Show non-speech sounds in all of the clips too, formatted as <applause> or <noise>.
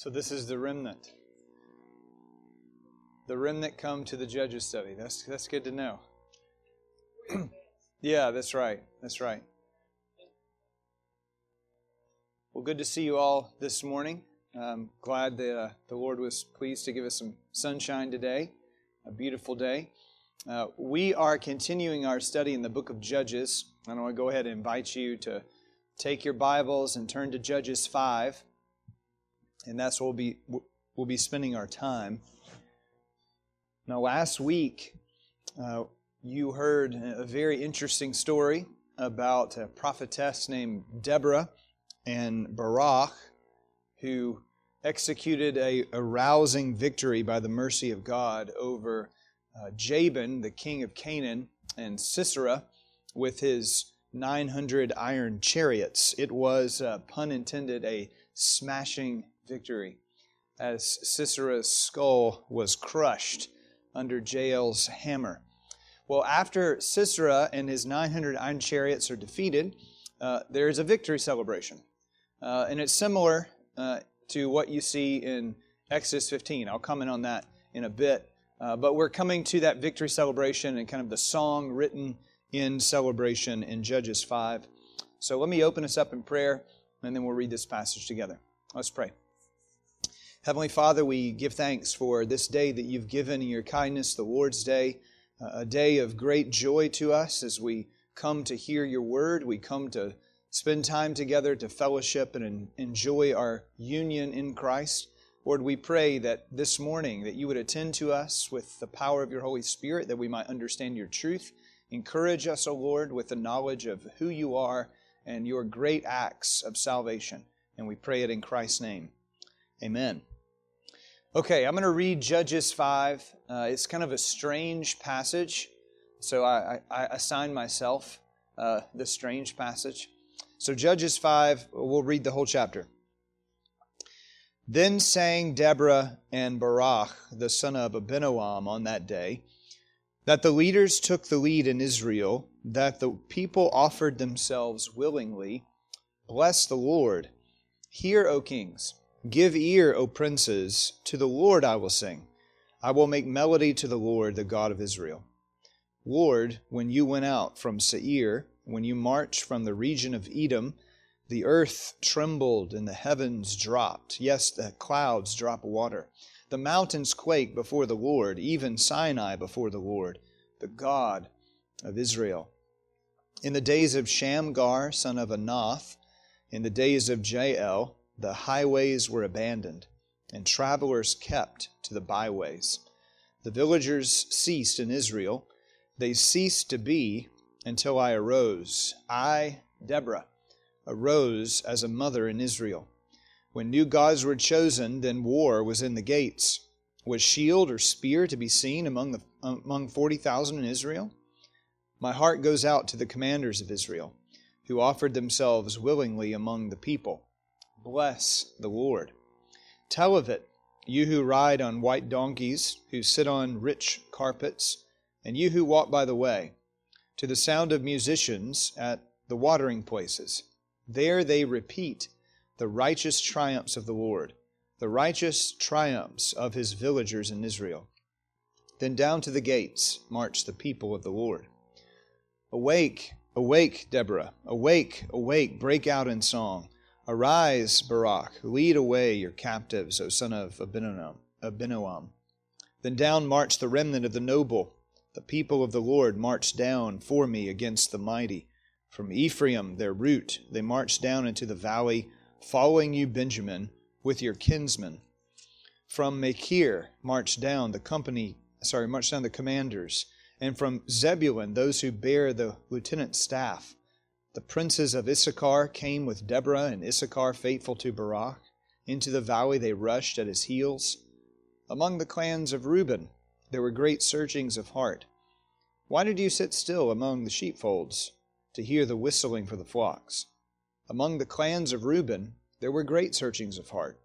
So this is the remnant. The remnant come to the judges study. That's that's good to know. <clears throat> yeah, that's right. That's right. Well, good to see you all this morning. I'm glad that uh, the Lord was pleased to give us some sunshine today, a beautiful day. Uh, we are continuing our study in the book of Judges. I want to go ahead and invite you to take your Bibles and turn to Judges 5 and that's where we'll be we'll be spending our time. Now, last week uh, you heard a very interesting story about a prophetess named Deborah and Barak, who executed a, a rousing victory by the mercy of God over uh, Jabin, the king of Canaan, and Sisera with his 900 iron chariots. It was, uh, pun intended, a smashing victory as Sisera's skull was crushed under Jael's hammer. Well, after Sisera and his 900 iron chariots are defeated, uh, there is a victory celebration. Uh, and it's similar uh, to what you see in Exodus 15. I'll comment on that in a bit. Uh, but we're coming to that victory celebration and kind of the song written in celebration in Judges 5. So let me open us up in prayer, and then we'll read this passage together. Let's pray. Heavenly Father, we give thanks for this day that you've given in your kindness, the Lord's Day, a day of great joy to us as we come to hear your word. We come to spend time together to fellowship and enjoy our union in Christ. Lord, we pray that this morning that you would attend to us with the power of your Holy Spirit, that we might understand your truth. Encourage us, O Lord, with the knowledge of who you are and your great acts of salvation. And we pray it in Christ's name. Amen. Okay, I'm going to read Judges 5. Uh, it's kind of a strange passage, so I, I, I assign myself uh, the strange passage. So, Judges 5, we'll read the whole chapter. Then sang Deborah and Barak, the son of Abinoam, on that day, that the leaders took the lead in Israel, that the people offered themselves willingly. Bless the Lord. Hear, O kings. Give ear, O princes, to the Lord I will sing. I will make melody to the Lord, the God of Israel. Lord, when you went out from Seir, when you marched from the region of Edom, the earth trembled and the heavens dropped. Yes, the clouds drop water. The mountains quake before the Lord, even Sinai before the Lord, the God of Israel. In the days of Shamgar, son of Anath, in the days of Jael, the highways were abandoned, and travelers kept to the byways. The villagers ceased in Israel. They ceased to be until I arose. I, Deborah, arose as a mother in Israel. When new gods were chosen, then war was in the gates. Was shield or spear to be seen among, the, among 40,000 in Israel? My heart goes out to the commanders of Israel, who offered themselves willingly among the people. Bless the Lord. Tell of it, you who ride on white donkeys, who sit on rich carpets, and you who walk by the way, to the sound of musicians at the watering places. There they repeat the righteous triumphs of the Lord, the righteous triumphs of his villagers in Israel. Then down to the gates march the people of the Lord. Awake, awake, Deborah, awake, awake, break out in song. Arise, Barak, lead away your captives, O son of Abinoam. Then down marched the remnant of the noble. The people of the Lord marched down for me against the mighty. From Ephraim, their root, they marched down into the valley, following you, Benjamin, with your kinsmen. From Machir marched down the company, sorry, marched down the commanders, and from Zebulun those who bear the lieutenant's staff. The princes of Issachar came with Deborah and Issachar, faithful to Barak. Into the valley they rushed at his heels. Among the clans of Reuben there were great searchings of heart. Why did you sit still among the sheepfolds to hear the whistling for the flocks? Among the clans of Reuben there were great searchings of heart.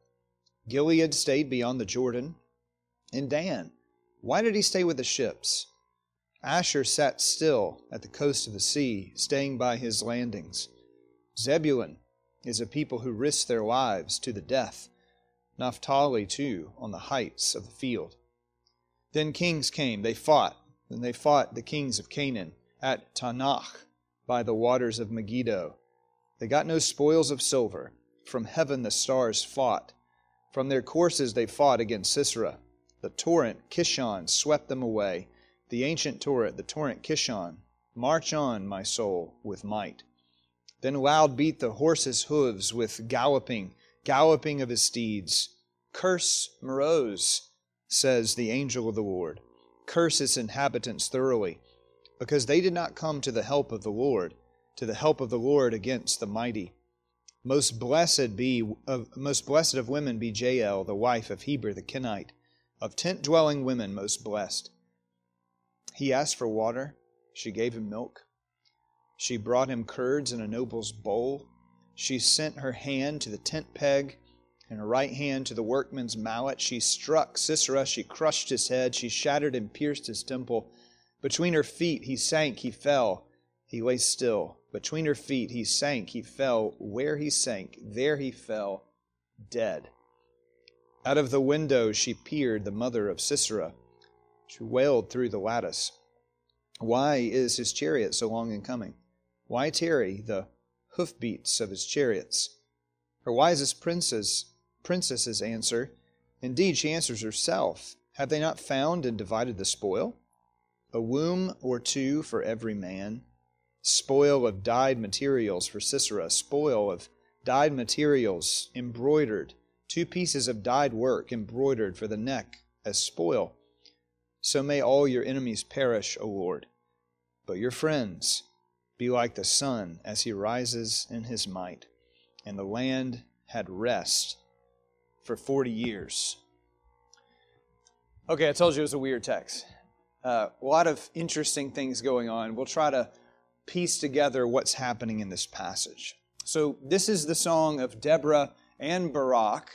Gilead stayed beyond the Jordan. And Dan, why did he stay with the ships? Asher sat still at the coast of the sea, staying by his landings. Zebulun is a people who risk their lives to the death. Naphtali too, on the heights of the field. Then kings came, they fought, and they fought the kings of Canaan at Taanach by the waters of Megiddo. They got no spoils of silver. From heaven the stars fought. From their courses they fought against Sisera. The torrent Kishon swept them away. The ancient torrent, the torrent Kishon. March on, my soul, with might. Then loud beat the horse's hooves with galloping, galloping of his steeds. Curse Meroz, says the angel of the Lord. Curse its inhabitants thoroughly, because they did not come to the help of the Lord, to the help of the Lord against the mighty. Most blessed be of most blessed of women be Jael, the wife of Heber the Kenite, of tent dwelling women most blessed. He asked for water, she gave him milk. She brought him curds in a noble's bowl. She sent her hand to the tent peg, and her right hand to the workman's mallet. She struck Sisera, she crushed his head, she shattered and pierced his temple. Between her feet he sank, he fell, he lay still. Between her feet he sank, he fell. Where he sank, there he fell, dead. Out of the window she peered, the mother of Sisera. She wailed through the lattice. Why is his chariot so long in coming? Why tarry the hoofbeats of his chariots? Her wisest princes, princesses answer. Indeed, she answers herself. Have they not found and divided the spoil? A womb or two for every man. Spoil of dyed materials for Sisera. Spoil of dyed materials embroidered. Two pieces of dyed work embroidered for the neck as spoil. So may all your enemies perish, O Lord. But your friends, be like the sun as he rises in his might. And the land had rest for 40 years. Okay, I told you it was a weird text. Uh, a lot of interesting things going on. We'll try to piece together what's happening in this passage. So, this is the song of Deborah and Barak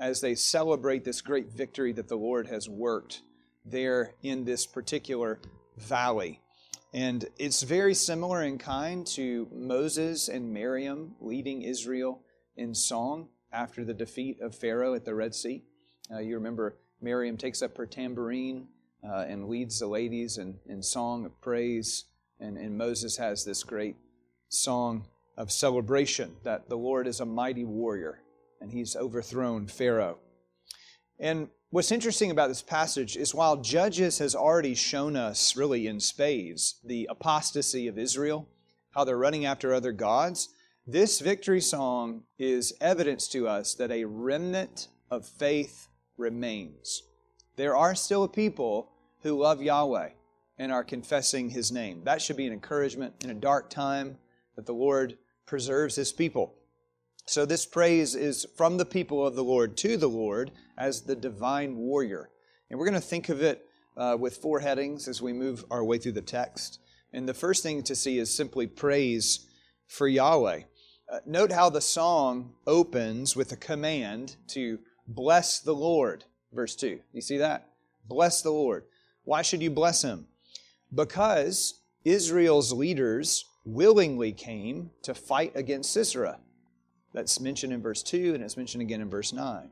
as they celebrate this great victory that the Lord has worked there in this particular valley. And it's very similar in kind to Moses and Miriam leading Israel in song after the defeat of Pharaoh at the Red Sea. Uh, you remember Miriam takes up her tambourine uh, and leads the ladies in, in song of praise. And, and Moses has this great song of celebration that the Lord is a mighty warrior and he's overthrown Pharaoh. And what's interesting about this passage is while Judges has already shown us, really in spades, the apostasy of Israel, how they're running after other gods, this victory song is evidence to us that a remnant of faith remains. There are still people who love Yahweh and are confessing his name. That should be an encouragement in a dark time that the Lord preserves his people. So, this praise is from the people of the Lord to the Lord as the divine warrior. And we're going to think of it uh, with four headings as we move our way through the text. And the first thing to see is simply praise for Yahweh. Uh, note how the song opens with a command to bless the Lord. Verse 2. You see that? Bless the Lord. Why should you bless him? Because Israel's leaders willingly came to fight against Sisera. That's mentioned in verse 2 and it's mentioned again in verse 9.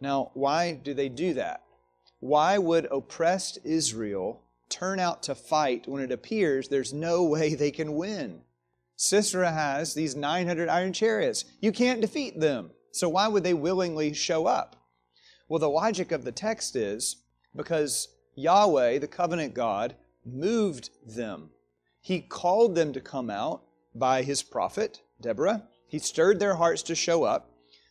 Now, why do they do that? Why would oppressed Israel turn out to fight when it appears there's no <laughs> way they can win? Sisera has these 900 iron chariots. You can't defeat them. So why would they willingly show up? Well, the logic of the text is because Yahweh, the covenant God, moved them. He called them to come out by his prophet, Deborah. He stirred their hearts to show up.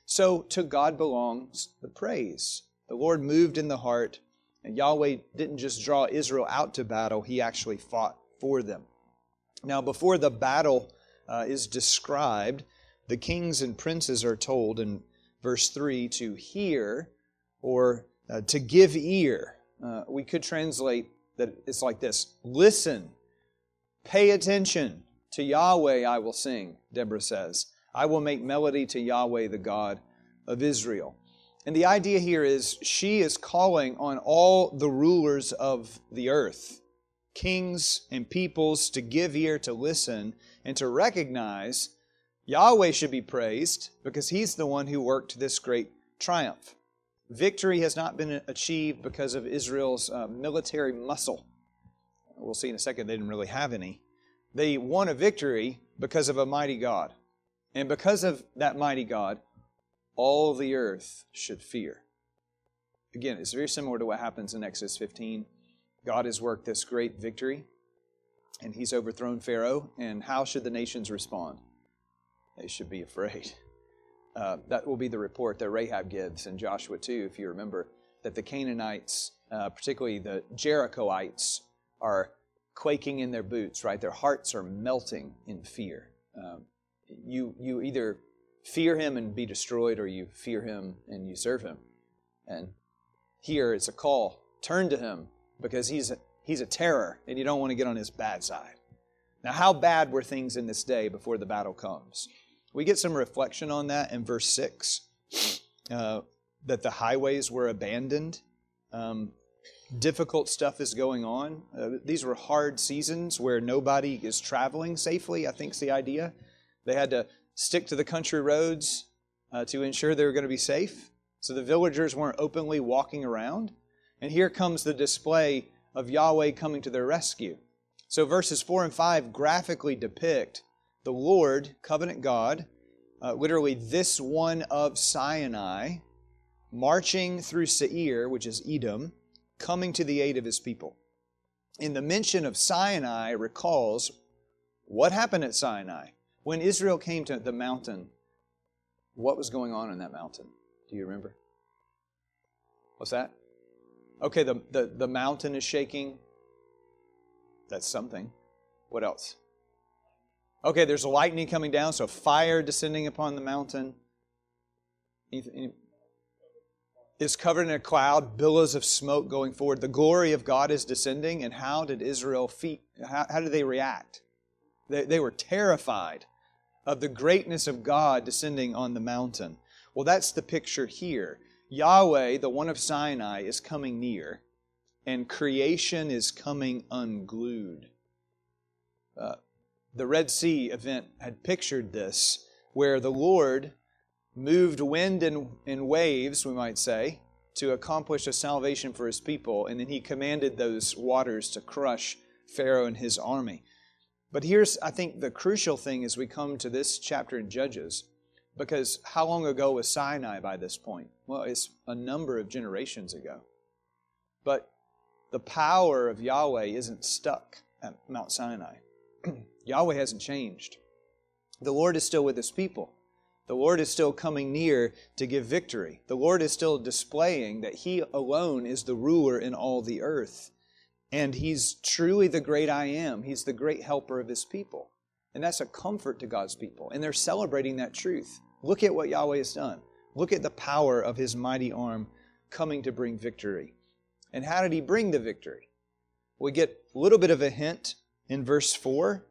So to God belongs the praise. The Lord moved in the heart, and Yahweh didn't just draw Israel out to battle, He actually fought for them. Now, before the battle uh, is described, the kings and princes are told in verse 3 to hear or uh, to give ear. Uh, we could translate that it's like this listen, pay attention. To Yahweh I will sing, Deborah says. I will make melody to Yahweh, the God of Israel. And the idea here is she is calling on all the rulers of the earth, kings and peoples, to give ear, to listen, and to recognize Yahweh should be praised because He's the one who worked this great triumph. Victory has not been achieved because of Israel's uh, military muscle. We'll see in a second, they didn't really have any. They won a victory because of a mighty God. And because of that mighty God, all the earth should fear. Again, it's very similar to what happens in Exodus 15. God has worked this great victory, and he's overthrown Pharaoh. And how should the nations respond? They should be afraid. Uh, that will be the report that Rahab gives in Joshua 2, if you remember, that the Canaanites, uh, particularly the Jerichoites, are quaking in their boots, right? Their hearts are melting in fear. Um, you, you either fear him and be destroyed, or you fear him and you serve him. And here it's a call turn to him because he's a, he's a terror and you don't want to get on his bad side. Now, how bad were things in this day before the battle comes? We get some reflection on that in verse 6 uh, that the highways were abandoned. Um, difficult stuff is going on. Uh, these were hard seasons where nobody is traveling safely, I think is the idea. They had to stick to the country roads uh, to ensure they were going to be safe. So the villagers weren't openly walking around. And here comes the display of Yahweh coming to their rescue. So verses 4 and 5 graphically depict the Lord, covenant God, uh, literally this one of Sinai, marching through Seir, which is Edom, coming to the aid of his people. In the mention of Sinai recalls what happened at Sinai. When Israel came to the mountain, what was going on in that mountain? Do you remember? What's that? Okay, the, the, the mountain is shaking. That's something. What else? Okay, there's lightning coming down, so fire descending upon the mountain. Is covered in a cloud, billows of smoke going forward. The glory of God is descending, and how did Israel feet? How, how did they react? They, they were terrified of the greatness of God descending on the mountain. Well, that's the picture here. Yahweh, the one of Sinai, is coming near, and creation is coming unglued. Uh, the Red Sea event had pictured this, where the Lord moved wind and, and waves, we might say, to accomplish a salvation for his people, and then he commanded those waters to crush Pharaoh and his army. But here's, I think, the crucial thing as we come to this chapter in Judges, because how long ago was Sinai by this point? Well, it's a number of generations ago. But the power of Yahweh isn't stuck at Mount Sinai. <clears throat> Yahweh hasn't changed. The Lord is still with his people. The Lord is still coming near to give victory. The Lord is still displaying that he alone is the ruler in all the earth. And he's truly the great I am. He's the great helper of his people. And that's a comfort to God's people. And they're celebrating that truth. Look at what Yahweh has done. Look at the power of his mighty arm coming to bring victory. And how did he bring the victory? We get a little bit of a hint in verse 4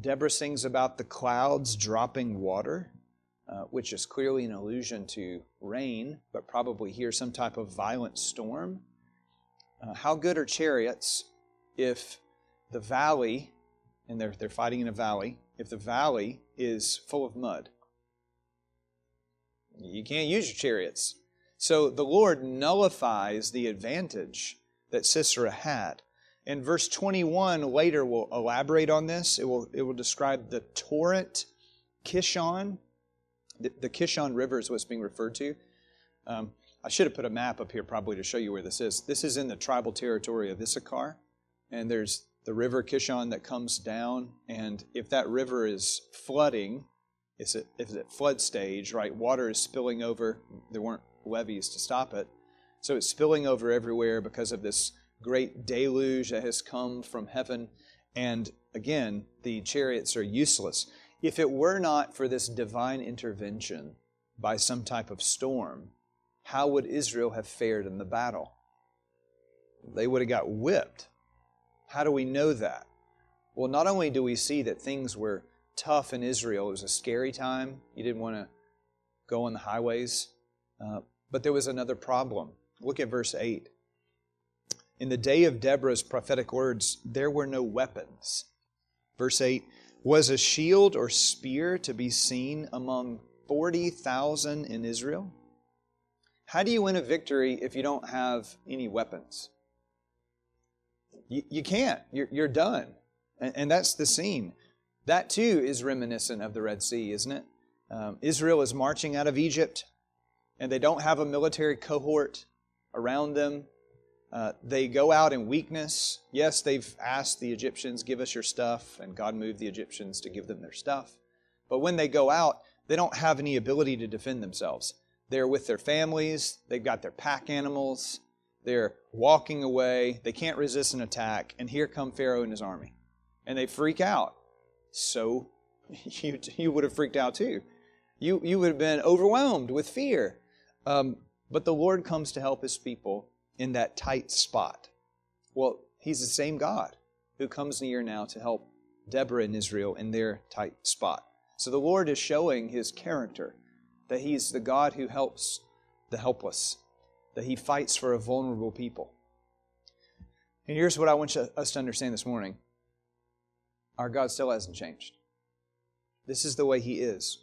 Deborah sings about the clouds dropping water, uh, which is clearly an allusion to rain, but probably here some type of violent storm. Uh, how good are chariots if the valley, and they're, they're fighting in a valley, if the valley is full of mud? You can't use your chariots. So the Lord nullifies the advantage that Sisera had. And verse 21 later will elaborate on this. It will, it will describe the torrent Kishon. The, the Kishon River is what's being referred to. Um, I should have put a map up here probably to show you where this is. This is in the tribal territory of Issachar. And there's the river Kishon that comes down. And if that river is flooding, at, it's at flood stage, right? Water is spilling over. There weren't levees to stop it. So it's spilling over everywhere because of this great deluge that has come from heaven. And again, the chariots are useless. If it were not for this divine intervention by some type of storm, how would Israel have fared in the battle? They would have got whipped. How do we know that? Well, not only do we see that things were tough in Israel, it was a scary time. You didn't want to go on the highways. Uh, but there was another problem. Look at verse 8. In the day of Deborah's prophetic words, there were no weapons. Verse 8 Was a shield or spear to be seen among 40,000 in Israel? How do you win a victory if you don't have any weapons? You, you can't. You're, you're done. And, and that's the scene. That too is reminiscent of the Red Sea, isn't it? Um, Israel is marching out of Egypt, and they don't have a military cohort around them. Uh, they go out in weakness. Yes, they've asked the Egyptians, Give us your stuff, and God moved the Egyptians to give them their stuff. But when they go out, they don't have any ability to defend themselves. They're with their families, they've got their pack animals, they're walking away, they can't resist an attack, and here come Pharaoh and his army. And they freak out. So <laughs> you, you would have freaked out too. You, you would have been overwhelmed with fear. Um, but the Lord comes to help his people in that tight spot. Well, he's the same God who comes near now to help Deborah and Israel in their tight spot. So the Lord is showing his character that he's the God who helps the helpless, that he fights for a vulnerable people. And here's what I want us to understand this morning our God still hasn't changed. This is the way he is.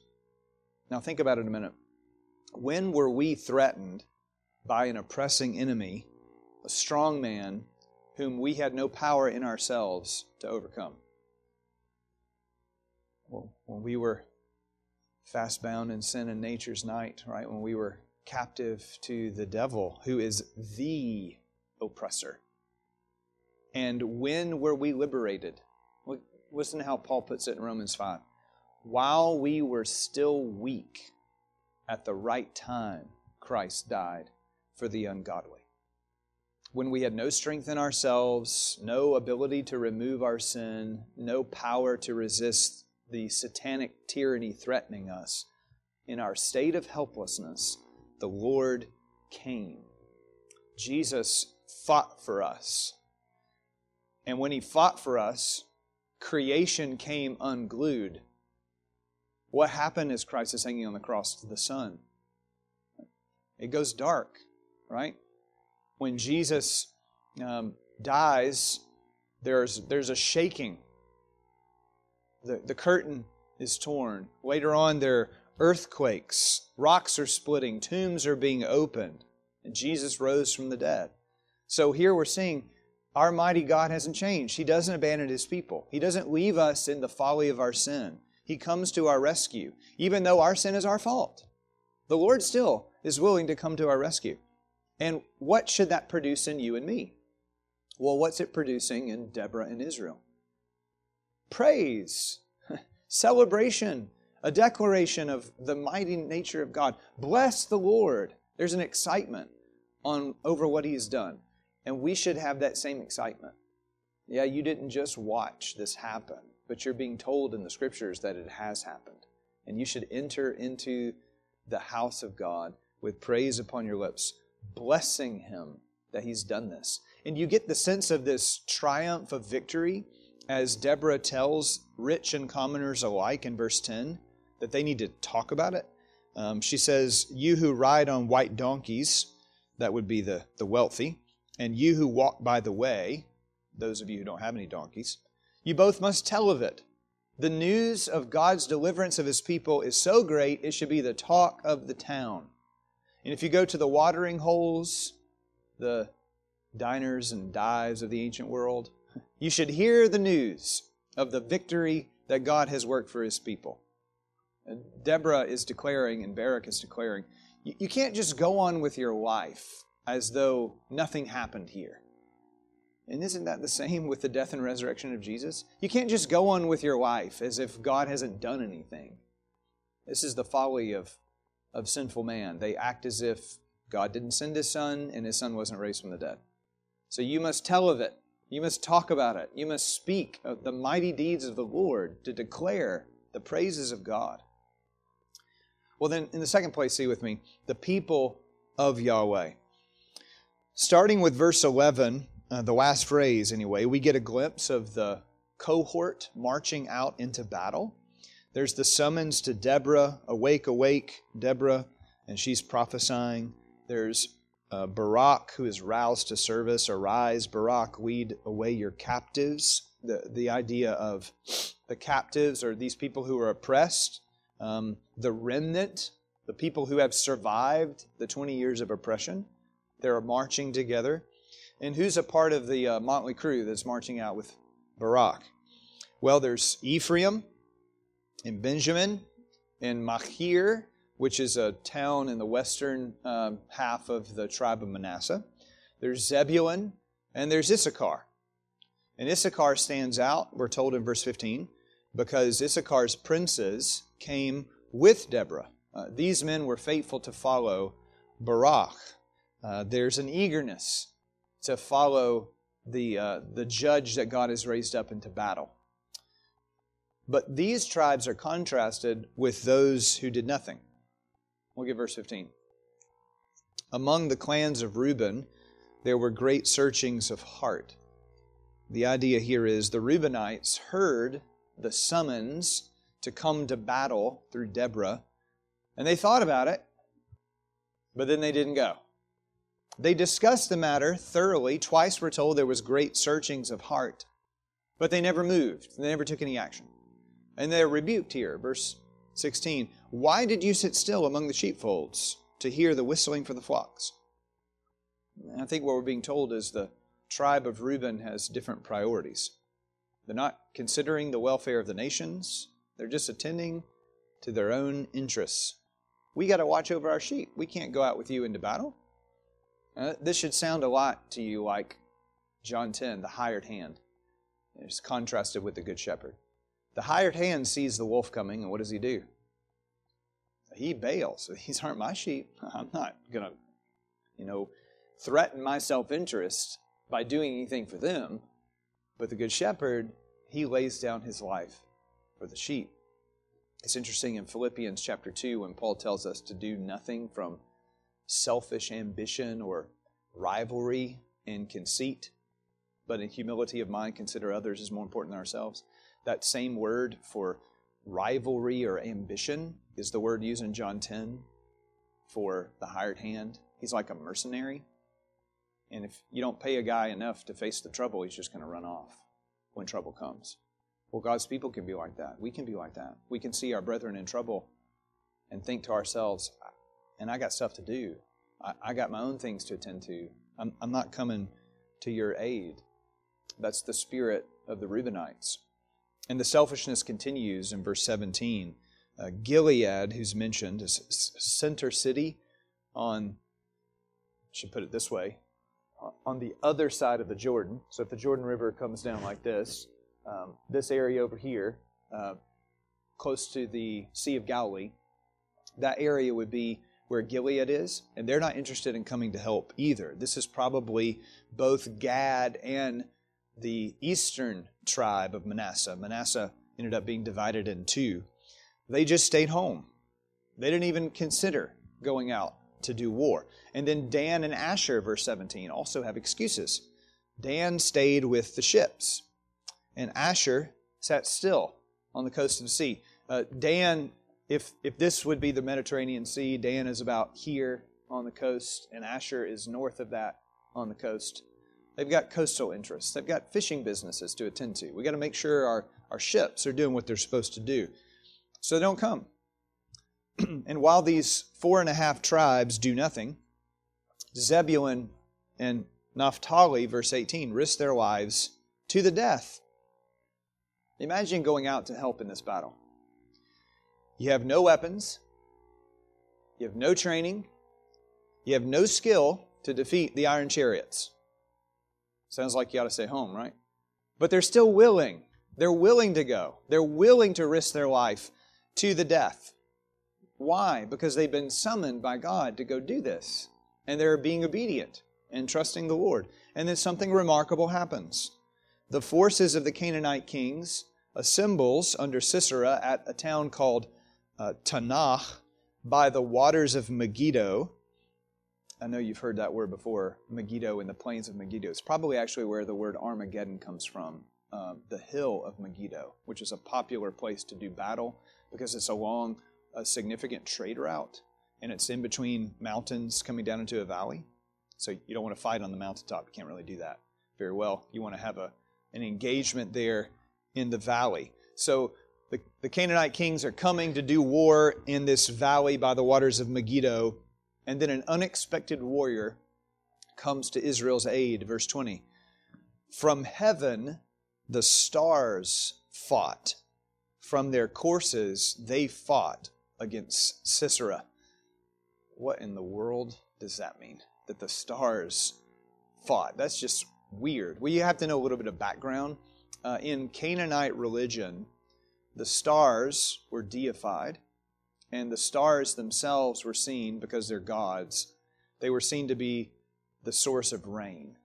Now, think about it a minute. When were we threatened by an oppressing enemy, a strong man whom we had no power in ourselves to overcome? Well, when we were fast bound in sin and nature's night, right? When we were captive to the devil, who is the oppressor. And when were we liberated? Listen to how Paul puts it in Romans 5. While we were still weak, at the right time, Christ died for the ungodly. When we had no strength in ourselves, no ability to remove our sin, no power to resist the satanic tyranny threatening us, in our state of helplessness, the Lord came. Jesus fought for us. And when he fought for us, creation came unglued. What happened as Christ is hanging on the cross to the sun? It goes dark, right? When Jesus um, dies, there's, there's a shaking. The, the curtain is torn. Later on, there are earthquakes, rocks are splitting, tombs are being opened, and Jesus rose from the dead. So here we're seeing our mighty God hasn't changed. He doesn't abandon his people, He doesn't leave us in the folly of our sin. He comes to our rescue, even though our sin is our fault. The Lord still is willing to come to our rescue. And what should that produce in you and me? Well, what's it producing in Deborah and Israel? Praise, <laughs> celebration, a declaration of the mighty nature of God. Bless the Lord. There's an excitement on over what he's done. And we should have that same excitement. Yeah, you didn't just watch this happen, but you're being told in the scriptures that it has happened. And you should enter into the house of God with praise upon your lips, blessing Him that He's done this. And you get the sense of this triumph of victory as Deborah tells rich and commoners alike in verse 10 that they need to talk about it. Um, she says, You who ride on white donkeys, that would be the, the wealthy, and you who walk by the way, those of you who don't have any donkeys, you both must tell of it. The news of God's deliverance of his people is so great, it should be the talk of the town. And if you go to the watering holes, the diners and dives of the ancient world, you should hear the news of the victory that God has worked for his people. And Deborah is declaring, and Barak is declaring, you can't just go on with your life as though nothing happened here. And isn't that the same with the death and resurrection of Jesus? You can't just go on with your life as if God hasn't done anything. This is the folly of, of sinful man. They act as if God didn't send his son and his son wasn't raised from the dead. So you must tell of it. You must talk about it. You must speak of the mighty deeds of the Lord to declare the praises of God. Well, then, in the second place, see with me the people of Yahweh. Starting with verse 11, uh, the last phrase anyway, we get a glimpse of the cohort marching out into battle. There's the summons to Deborah, awake, awake, Deborah, and she's prophesying. There's uh, Barak, who is roused to service. Arise, Barak, lead away your captives. The, the idea of the captives or these people who are oppressed. Um, the remnant the people who have survived the 20 years of oppression. They're marching together. And who's a part of the uh, motley crew that's marching out with Barak? Well, there's Ephraim and Benjamin and Machir, which is a town in the western um, half of the tribe of Manasseh. There's Zebulun and there's Issachar. And Issachar stands out, we're told in verse 15, because Issachar's princes came with Deborah. Uh, these men were faithful to follow Barak. Uh, there's an eagerness to follow the, uh, the judge that God has raised up into battle. But these tribes are contrasted with those who did nothing. Look at verse 15. Among the clans of Reuben, there were great searchings of heart. The idea here is the Reubenites heard the summons to come to battle through Deborah, and they thought about it, but then they didn't go. They discussed the matter thoroughly. Twice we're told there was great searchings of heart, but they never moved. They never took any action. And they're rebuked here, verse 16. Why did you sit still among the sheepfolds to hear the whistling for the flocks? I think what we're being told is the tribe of Reuben has different priorities. They're not considering the welfare of the nations, they're just attending to their own interests. We got to watch over our sheep. We can't go out with you into battle. Uh, this should sound a lot to you like John 10, the hired hand. It's contrasted with the good shepherd. The hired hand sees the wolf coming, and what does he do? He bails. <laughs> These aren't my sheep. I'm not going to, you know, threaten my self interest by doing anything for them. But the Good Shepherd, he lays down his life for the sheep. It's interesting in Philippians chapter 2 when Paul tells us to do nothing from selfish ambition or rivalry and conceit, but in humility of mind consider others as more important than ourselves. That same word for rivalry or ambition is the word used in John 10 for the hired hand. He's like a mercenary. And if you don't pay a guy enough to face the trouble, he's just going to run off when trouble comes. Well, God's people can be like that. We can be like that. We can see our brethren in trouble and think to ourselves, and I got stuff to do. I, got my own things to attend to. I'm, I'm not coming to your aid. That's the spirit of the Reubenites. And the selfishness continues in verse 17. Uh, Gilead, who's mentioned, is center city on, I should put it this way, on the other side of the Jordan. So if the Jordan River comes down like this, um, this area over here, uh, close to the Sea of Galilee, that area would be where Gilead is, and they're not interested in coming to help either. This is probably both Gad and the eastern tribe of Manasseh. Manasseh ended up being divided in two. They just stayed home. They didn't even consider going out to do war. And then Dan and Asher, verse 17, also have excuses. Dan stayed with the ships, and Asher sat still on the coast of the sea. Uh, Dan, if, if this would be the Mediterranean Sea, Dan is about here on the coast, and Asher is north of that on the coast. They've got coastal interests. They've got fishing businesses to attend to. We've got to make sure our, our ships are doing what they're supposed to do. So they don't come. <clears throat> and while these four and a half tribes do nothing, Zebulun and Naphtali, verse 18, risk their lives to the death. Imagine going out to help in this battle. You have no weapons, you have no training, you have no skill to defeat the iron chariots. Sounds like you ought to stay home, right? But they're still willing. They're willing to go. They're willing to risk their life to the death. Why? Because they've been summoned by God to go do this. And they're being obedient and trusting the Lord. And then something remarkable happens. The forces of the Canaanite kings assembles under Sisera at a town called uh, Taanach by the waters of Megiddo. I know you've heard that word before, Megiddo in the plains of Megiddo. It's probably actually where the word Armageddon comes from, uh, the hill of Megiddo, which is a popular place to do battle because it's along a significant trade route and it's in between mountains coming down into a valley. So you don't want to fight on the mountaintop. You can't really do that very well. You want to have a, an engagement there in the valley. So the, the Canaanite kings are coming to do war in this valley by the waters of Megiddo, and then an unexpected warrior comes to Israel's aid. Verse 20. From heaven, the stars fought. From their courses, they fought against Sisera. What in the world does that mean? That the stars fought. That's just weird. Well, you have to know a little bit of background. Uh, in Canaanite religion, the stars were deified, and the stars themselves were seen because they're gods. They were seen to be the source of rain.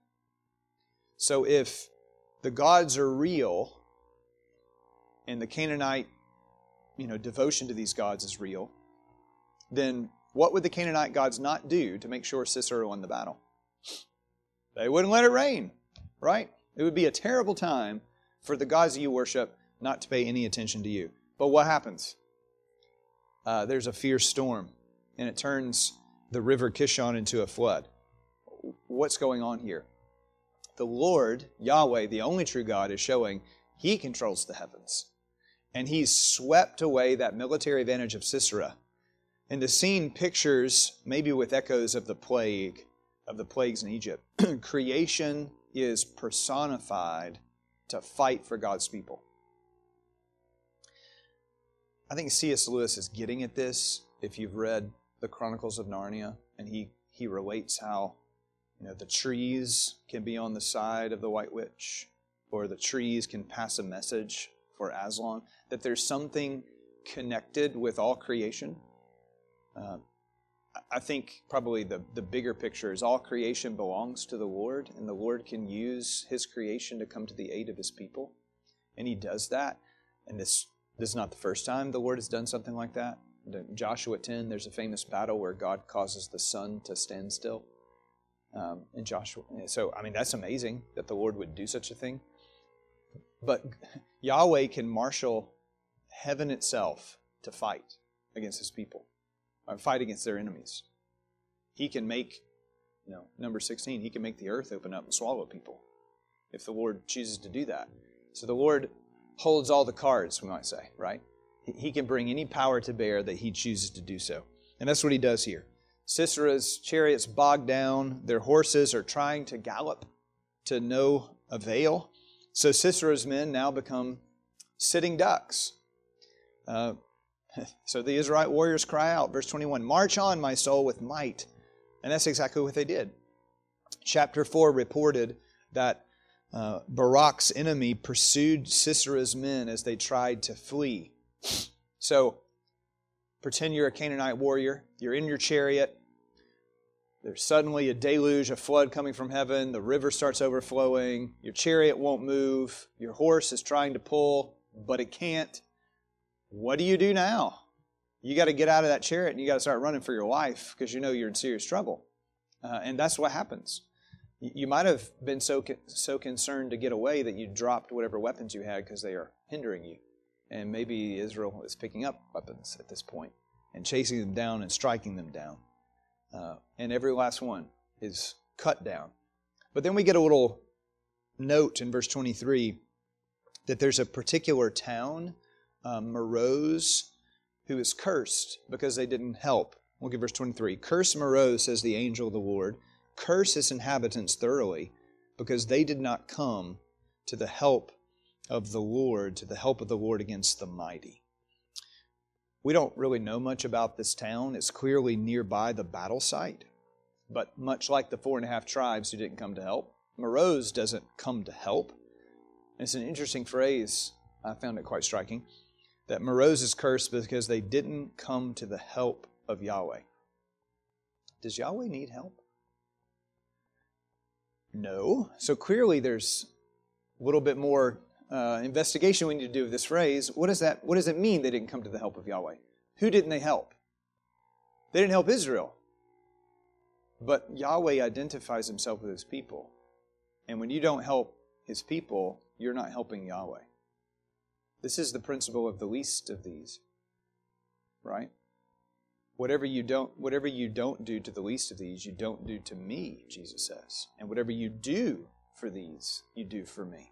So if the gods are real, and the Canaanite, you know, devotion to these gods is real, then what would the Canaanite gods not do to make sure Sisera won the battle? They wouldn't let it rain, right? It would be a terrible time for the gods you worship not to pay any attention to you. But what happens? Uh, there's a fierce storm, and it turns the river Kishon into a flood. What's going on here? The Lord, Yahweh, the only true God, is showing He controls the heavens. And He's swept away that military advantage of Sisera. And the scene pictures, maybe with echoes of the plague, of the plagues in Egypt. <clears throat> Creation is personified to fight for God's people. I think C.S. Lewis is getting at this if you've read the Chronicles of Narnia, and he, he relates how you know the trees can be on the side of the White Witch, or the trees can pass a message for Aslan, that there's something connected with all creation. Uh, I think probably the, the bigger picture is all creation belongs to the Lord, and the Lord can use his creation to come to the aid of his people. And he does that. And this this is not the first time the Lord has done something like that. In Joshua 10, there's a famous battle where God causes the sun to stand still. Um, in Joshua. So, I mean, that's amazing that the Lord would do such a thing. But <laughs> Yahweh can marshal heaven itself to fight against his people, or fight against their enemies. He can make, you know, number 16, he can make the earth open up and swallow people if the Lord chooses to do that. So the Lord holds all the cards, we might say, right? He can bring any power to bear that he chooses to do so. And that's what he does here. Sisera's chariots bogged down, their horses are trying to gallop to no avail. So Sisera's men now become sitting ducks. Uh, <laughs> so the Israelite warriors cry out, verse 21 March on, my soul, with might. And that's exactly what they did. Chapter 4 reported that uh, Barak's enemy pursued Sisera's men as they tried to flee. So, pretend you're a Canaanite warrior, you're in your chariot, there's suddenly a deluge, a flood coming from heaven, the river starts overflowing, your chariot won't move, your horse is trying to pull, but it can't. What do you do now? You got to get out of that chariot and you got to start running for your life because you know you're in serious trouble. Uh, and that's what happens. You might have been so, so concerned to get away that you dropped whatever weapons you had because they are hindering you. And maybe Israel is picking up weapons at this point and chasing them down and striking them down. Uh, and every last one is cut down. But then we get a little note in verse 23 that there's a particular town, uh, Meroz, who is cursed because they didn't help. Look at verse 23. Curse Meroz, says the angel of the Lord curse its inhabitants thoroughly, because they did not come to the help of the Lord, to the help of the Lord against the mighty. We don't really know much about this town. It's clearly nearby the battle site, but much like the four and a half tribes who didn't come to help, Meroz doesn't come to help. It's an interesting phrase. I found it quite striking that Meroz is cursed because they didn't come to the help of Yahweh. Does Yahweh need help? No. So clearly there's a little bit more uh, investigation we need to do with this phrase. What does that what does it mean they didn't come to the help of Yahweh? Who didn't they help? They didn't help Israel. But Yahweh identifies himself with his people. And when you don't help his people, you're not helping Yahweh. This is the principle of the least of these. Right? Whatever you don't whatever you don't do to the least of these, you don't do to me, Jesus says. And whatever you do for these, you do for me.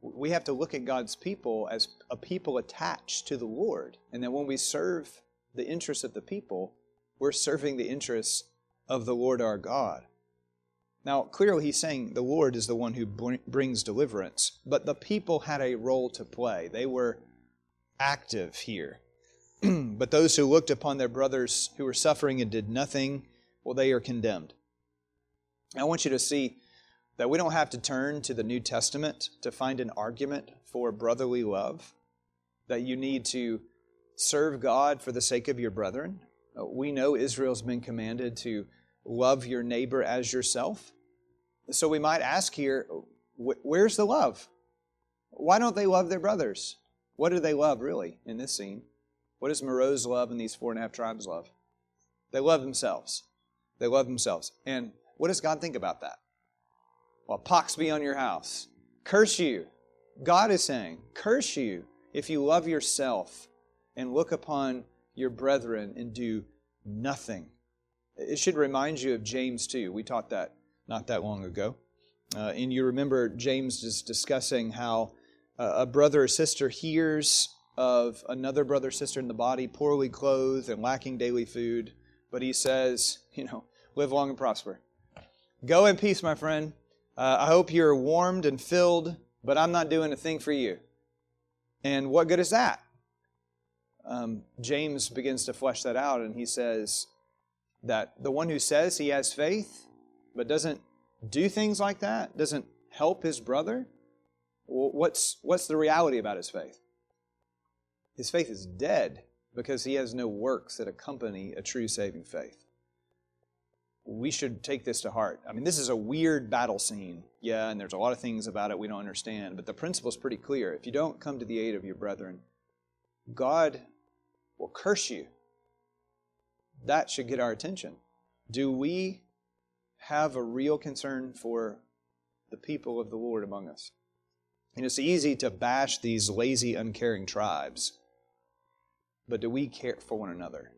We have to look at God's people as a people attached to the Lord. And that when we serve the interests of the people, we're serving the interests of the Lord our God. Now, clearly, he's saying the Lord is the one who brings deliverance, but the people had a role to play. They were active here. <clears throat> but those who looked upon their brothers who were suffering and did nothing, well, they are condemned. I want you to see that we don't have to turn to the New Testament to find an argument for brotherly love, that you need to serve God for the sake of your brethren. Uh, we know Israel's been commanded to love your neighbor as yourself. So we might ask here, where's the love? Why don't they love their brothers? What do they love, really, in this scene? What does Meroz love and these four and a half tribes love? They love themselves. They love themselves. And what does God think about that? Well, pox be on your house. Curse you. God is saying, curse you if you love yourself and look upon your brethren and do nothing. It should remind you of James 2. We taught that not that long ago. Uh, and you remember James is discussing how uh, a brother or sister hears of another brother sister in the body, poorly clothed and lacking daily food. But he says, <laughs> you know, live long and prosper. Go in peace, my friend. Uh, I hope you're warmed and filled, but I'm not doing a thing for you. And what good is that? Um, James begins to flesh that out, and he says that the one who says he has faith, but doesn't do things like that, doesn't help his brother, what's, what's the reality about his faith? His faith is dead because he has no works that accompany a true saving faith. We should take this to heart. I mean, this is a weird battle scene, yeah, and there's a lot of things about it we don't understand, but the principle is pretty clear. If you don't come to the aid of your brethren, God will curse you. That should get our attention. Do we have a real concern for the people of the Lord among us? And it's easy to bash these lazy, uncaring tribes. But do we care for one another?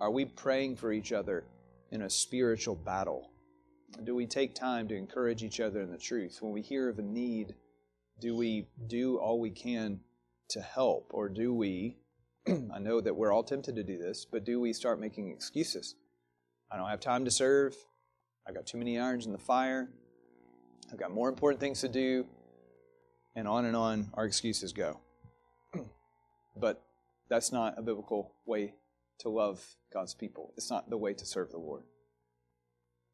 Are we praying for each other in a spiritual battle? Do we take time to encourage each other in the truth? When we hear of a need, do we do all we can to help? Or do we, <clears throat> I know that we're all tempted to do this, but do we start making excuses? I don't have time to serve. I've got too many irons in the fire. I've got more important things to do. And on and on our excuses go. <clears throat> but that's not a biblical way to love God's people. It's not the way to serve the Lord.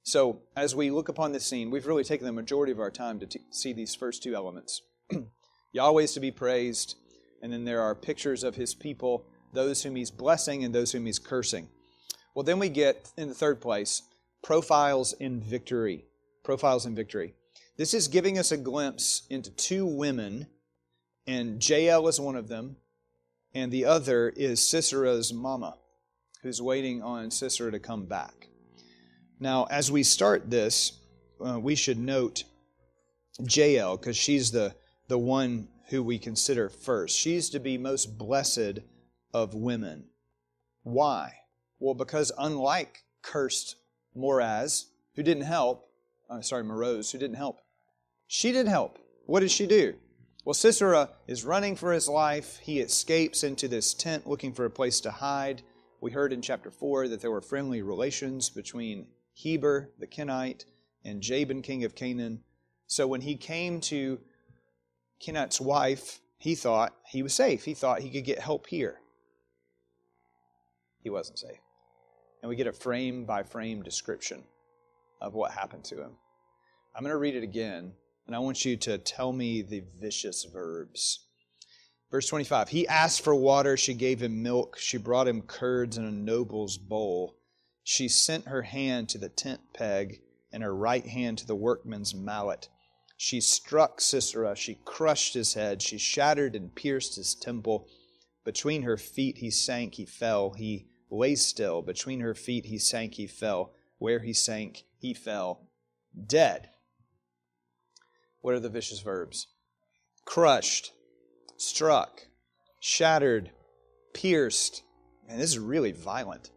So, as we look upon this scene, we've really taken the majority of our time to t- see these first two elements <clears throat> Yahweh is to be praised, and then there are pictures of his people, those whom he's blessing and those whom he's cursing. Well, then we get, in the third place, profiles in victory. Profiles in victory. This is giving us a glimpse into two women, and Jael is one of them, and the other is Sisera's mama, who's waiting on Sisera to come back. Now, as we start this, uh, we should note Jael, because she's the, the one who we consider first. She's to be most blessed of women. Why? Well, because unlike cursed Moraz, who didn't help, uh, sorry, Meroz, who didn't help, she did help. What did she do? Well, Sisera is running for his life. He escapes into this tent looking for a place to hide. We heard in chapter 4 that there were friendly relations between Heber, the Kenite, and Jabin, king of Canaan. So when he came to Kenite's wife, he thought he was safe. He thought he could get help here. He wasn't safe. And we get a frame by frame description of what happened to him. I'm going to read it again and I want you to tell me the vicious verbs. Verse 25 He asked for water, she gave him milk. She brought him curds in a noble's bowl. She sent her hand to the tent peg and her right hand to the workman's mallet. She struck Sisera. She crushed his head. She shattered and pierced his temple. Between her feet he sank, he fell. He lay still. Between her feet he sank, he fell. Where he sank, he fell. Dead. What are the vicious verbs? Crushed, struck, shattered, pierced. And this is really violent.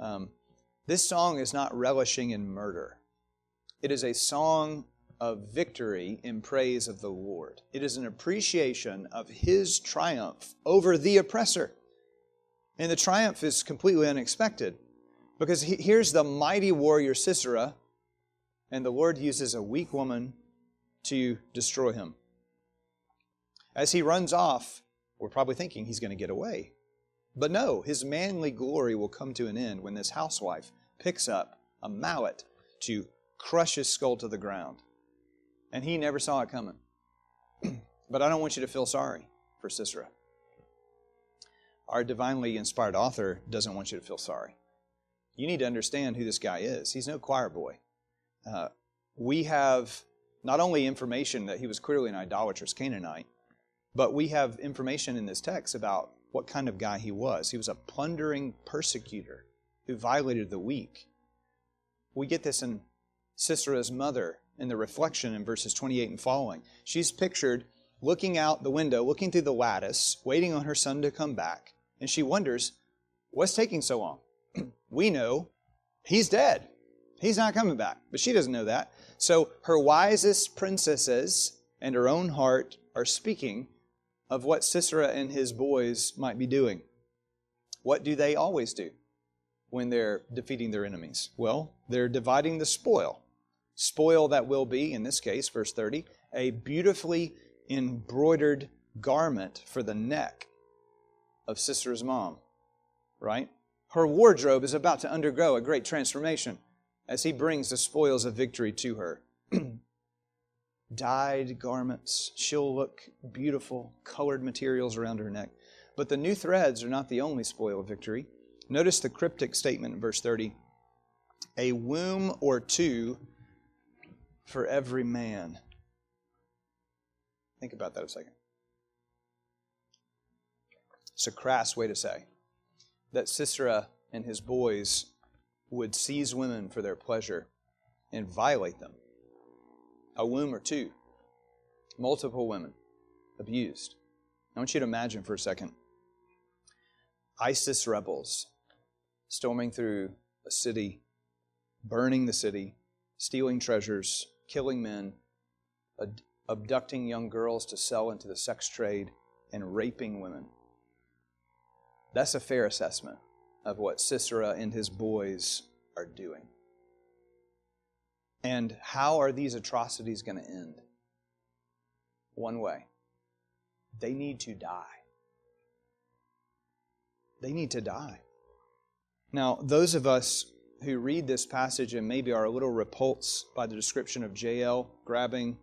Um, this song is not relishing in murder. It is a song of victory in praise of the Lord. It is an appreciation of his triumph over the oppressor. And the triumph is completely unexpected because he, here's the mighty warrior Sisera, and the Lord uses a weak woman to destroy him. As he runs off, we're probably thinking he's going to get away. But no, his manly glory will come to an end when this housewife picks up a mallet to crush his skull to the ground. And he never saw it coming. <clears throat> but I don't want you to feel sorry for Sisera. Our divinely inspired author doesn't want you to feel sorry. You need to understand who this guy is. He's no choir boy. Uh, we have not only information that he was clearly an idolatrous Canaanite, but we have information in this text about what kind of guy he was. He was a plundering persecutor who violated the weak. We get this in Sisera's mother in the reflection in verses 28 and following. She's pictured looking out the window, looking through the lattice, waiting on her son to come back, and she wonders, What's taking so long? <clears throat> we know he's dead. He's not coming back. But she doesn't know that. So her wisest princesses and her own heart are speaking of what Sisera and his boys might be doing. What do they always do when they're defeating their enemies? Well, they're dividing the spoil. Spoil that will be, in this case, verse 30, a beautifully embroidered garment for the neck of Sisera's mom, right? Her wardrobe is about to undergo a great transformation as he brings the spoils of victory to her. <clears throat> Dyed garments, she'll look beautiful, colored materials around her neck. But the new threads are not the only spoil of victory. Notice the cryptic statement in verse 30 a womb or two for every man. Think about that a second. It's a crass way to say that Sisera and his boys would seize women for their pleasure and violate them. A womb or two, multiple women abused. I want you to imagine for a second ISIS rebels storming through a city, burning the city, stealing treasures, killing men, ad- abducting young girls to sell into the sex trade, and raping women. That's a fair assessment of what Sisera and his boys are doing. And how are these atrocities going to end? One way they need to die. They need to die. Now, those of us who read this passage and maybe are a little repulsed by the description of Jael grabbing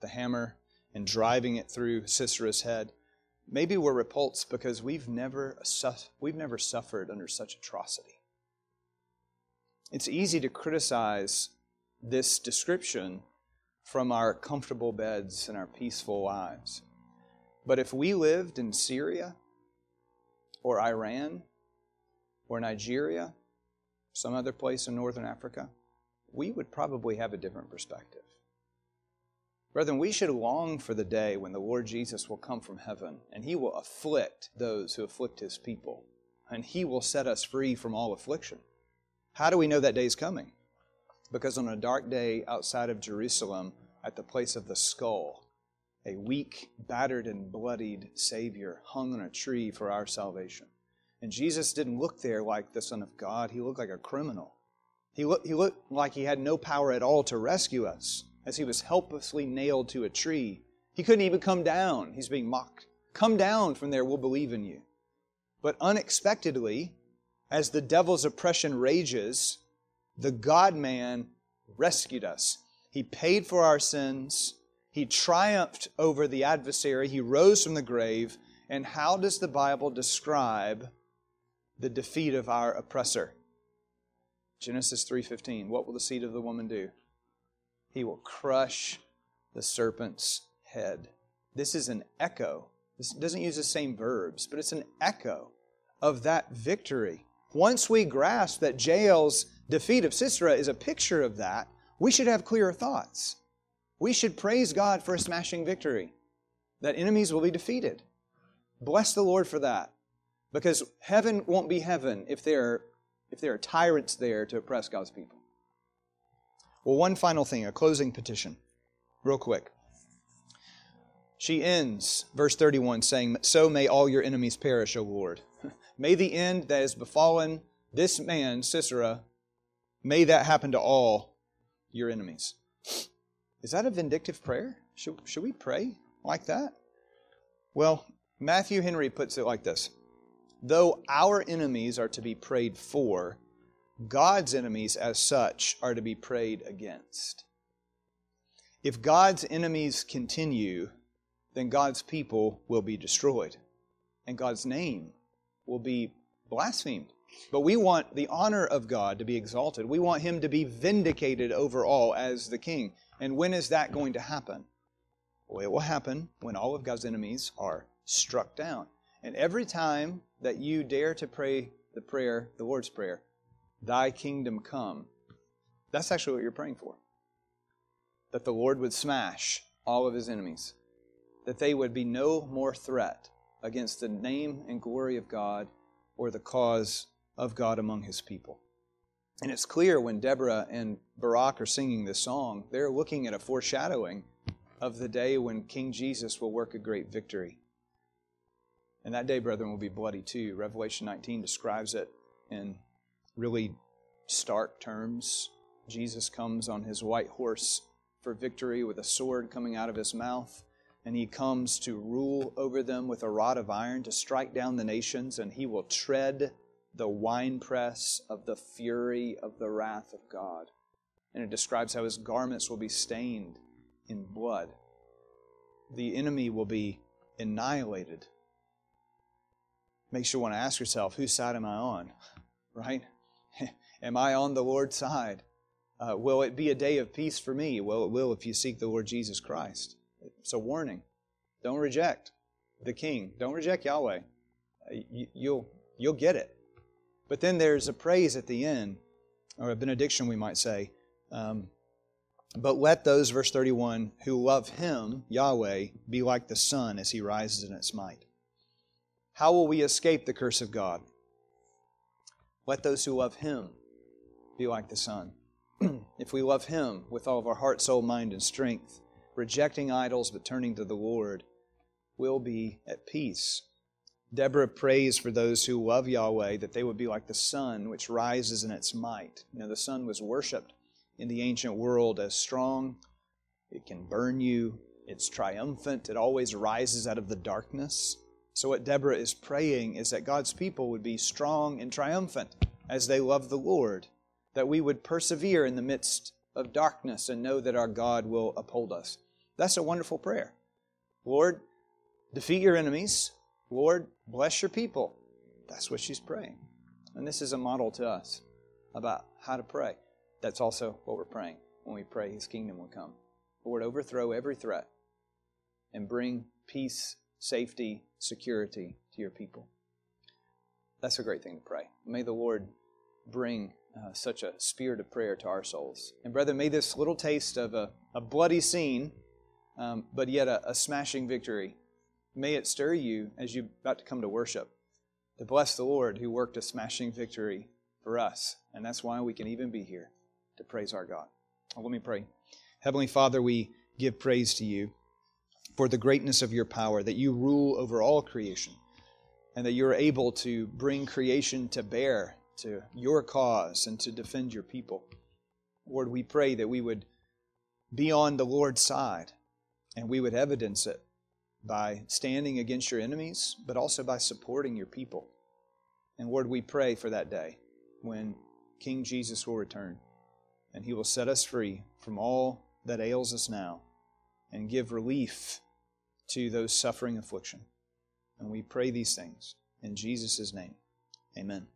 the hammer and driving it through Sisera's head, maybe we're repulsed because we've never, we've never suffered under such atrocity. It's easy to criticize this description from our comfortable beds and our peaceful lives. But if we lived in Syria or Iran or Nigeria, some other place in northern Africa, we would probably have a different perspective. Brethren, we should long for the day when the Lord Jesus will come from heaven and he will afflict those who afflict his people, and he will set us free from all affliction. How do we know that day is coming? Because on a dark day outside of Jerusalem, at the place of the skull, a weak, battered, and bloodied Savior hung on a tree for our salvation. And Jesus didn't look there like the Son of God, he looked like a criminal. He, looked, he looked like he had no power at all to rescue us as he was helplessly nailed to a tree. He couldn't even come down. He's being mocked. Come down from there, we'll believe in you. But unexpectedly, as the devil's oppression rages, the God man rescued us. He paid for our sins. He triumphed over the adversary. He rose from the grave. And how does the Bible describe the defeat of our oppressor. Genesis 3:15. What will the seed of the woman do? He will crush the serpent's head. This is an echo. This doesn't use the same verbs, but it's an echo of that victory. Once we grasp that Jael's defeat of Sisera is a picture of that, we should have clearer thoughts. We should praise God for a smashing victory, that enemies will be defeated. Bless the Lord for that. Because heaven won't be heaven if there, are, if there are tyrants there to oppress God's people. Well, one final thing, a closing petition. real quick. She ends verse 31 saying, So may all your enemies perish, O Lord. <laughs> may the end that has befallen this man, Sisera, may that happen to all your enemies. Is that a vindictive prayer? Should, should we pray like that? Well, Matthew Henry puts it like this Though our enemies are to be prayed for, God's enemies, as such, are to be prayed against. If God's enemies continue, then God's people will be destroyed, and God's name will be blasphemed. But we want the honor of God to be exalted. We want Him to be vindicated over all as the King. And when is that going to happen? Well, it will happen when all of God's enemies are struck down. And every time that you dare to pray the prayer, the Lord's Prayer, Thy kingdom come, that's actually what you're praying for. That the Lord would smash all of his enemies, that they would be no more threat against the name and glory of God or the cause of God among his people. And it's clear when Deborah and Barak are singing this song, they're looking at a foreshadowing of the day when King Jesus will work a great victory. And that day, brethren, will be bloody too. Revelation 19 describes it in really stark terms. Jesus comes on his white horse for victory with a sword coming out of his mouth, and he comes to rule over them with a rod of iron to strike down the nations, and he will tread the winepress of the fury of the wrath of God. And it describes how his garments will be stained in blood. The enemy will be annihilated makes you want to ask yourself, whose side am I on? Right? Am I on the Lord's side? Uh, will it be a day of peace for me? Well, it will if you seek the Lord Jesus Christ. It's a warning. Don't reject the King. Don't reject Yahweh. Uh, you, you'll, you'll get it. But then there's a praise at the end, or a benediction, we might say. Um, but let those, verse 31, who love him, Yahweh, be like the sun as he rises in its might. How will we escape the curse of God? Let those who love Him be like the sun. <clears throat> if we love Him with all of our heart, soul, mind, and strength, rejecting idols but turning to the Lord, we'll be at peace. Deborah prays for those who love Yahweh that they would be like the sun which rises in its might. You know, the sun was worshiped in the ancient world as strong, it can burn you, it's triumphant, it always rises out of the darkness. So, what Deborah is praying is that God's people would be strong and triumphant as they love the Lord, that we would persevere in the midst of darkness and know that our God will uphold us. That's a wonderful prayer. Lord, defeat your enemies. Lord, bless your people. That's what she's praying. And this is a model to us about how to pray. That's also what we're praying when we pray His kingdom will come. Lord, overthrow every threat and bring peace safety, security to your people. That's a great thing to pray. May the Lord bring uh, such a spirit of prayer to our souls. And, brother, may this little taste of a, a bloody scene, um, but yet a, a smashing victory, may it stir you as you're about to come to worship to bless the Lord who worked a smashing victory for us. And that's why we can even be here to praise our God. Well, let me pray. Heavenly Father, we give praise to you for the greatness of your power, that you rule over all creation, and that you're able to bring creation to bear to your cause and to defend your people. Lord, we pray that we would be on the Lord's side and we would evidence it by standing against your enemies, but also by supporting your people. And Lord, we pray for that day when King Jesus will return and he will set us free from all that ails us now and give relief to those suffering affliction. And we pray these things in Jesus' name. Amen.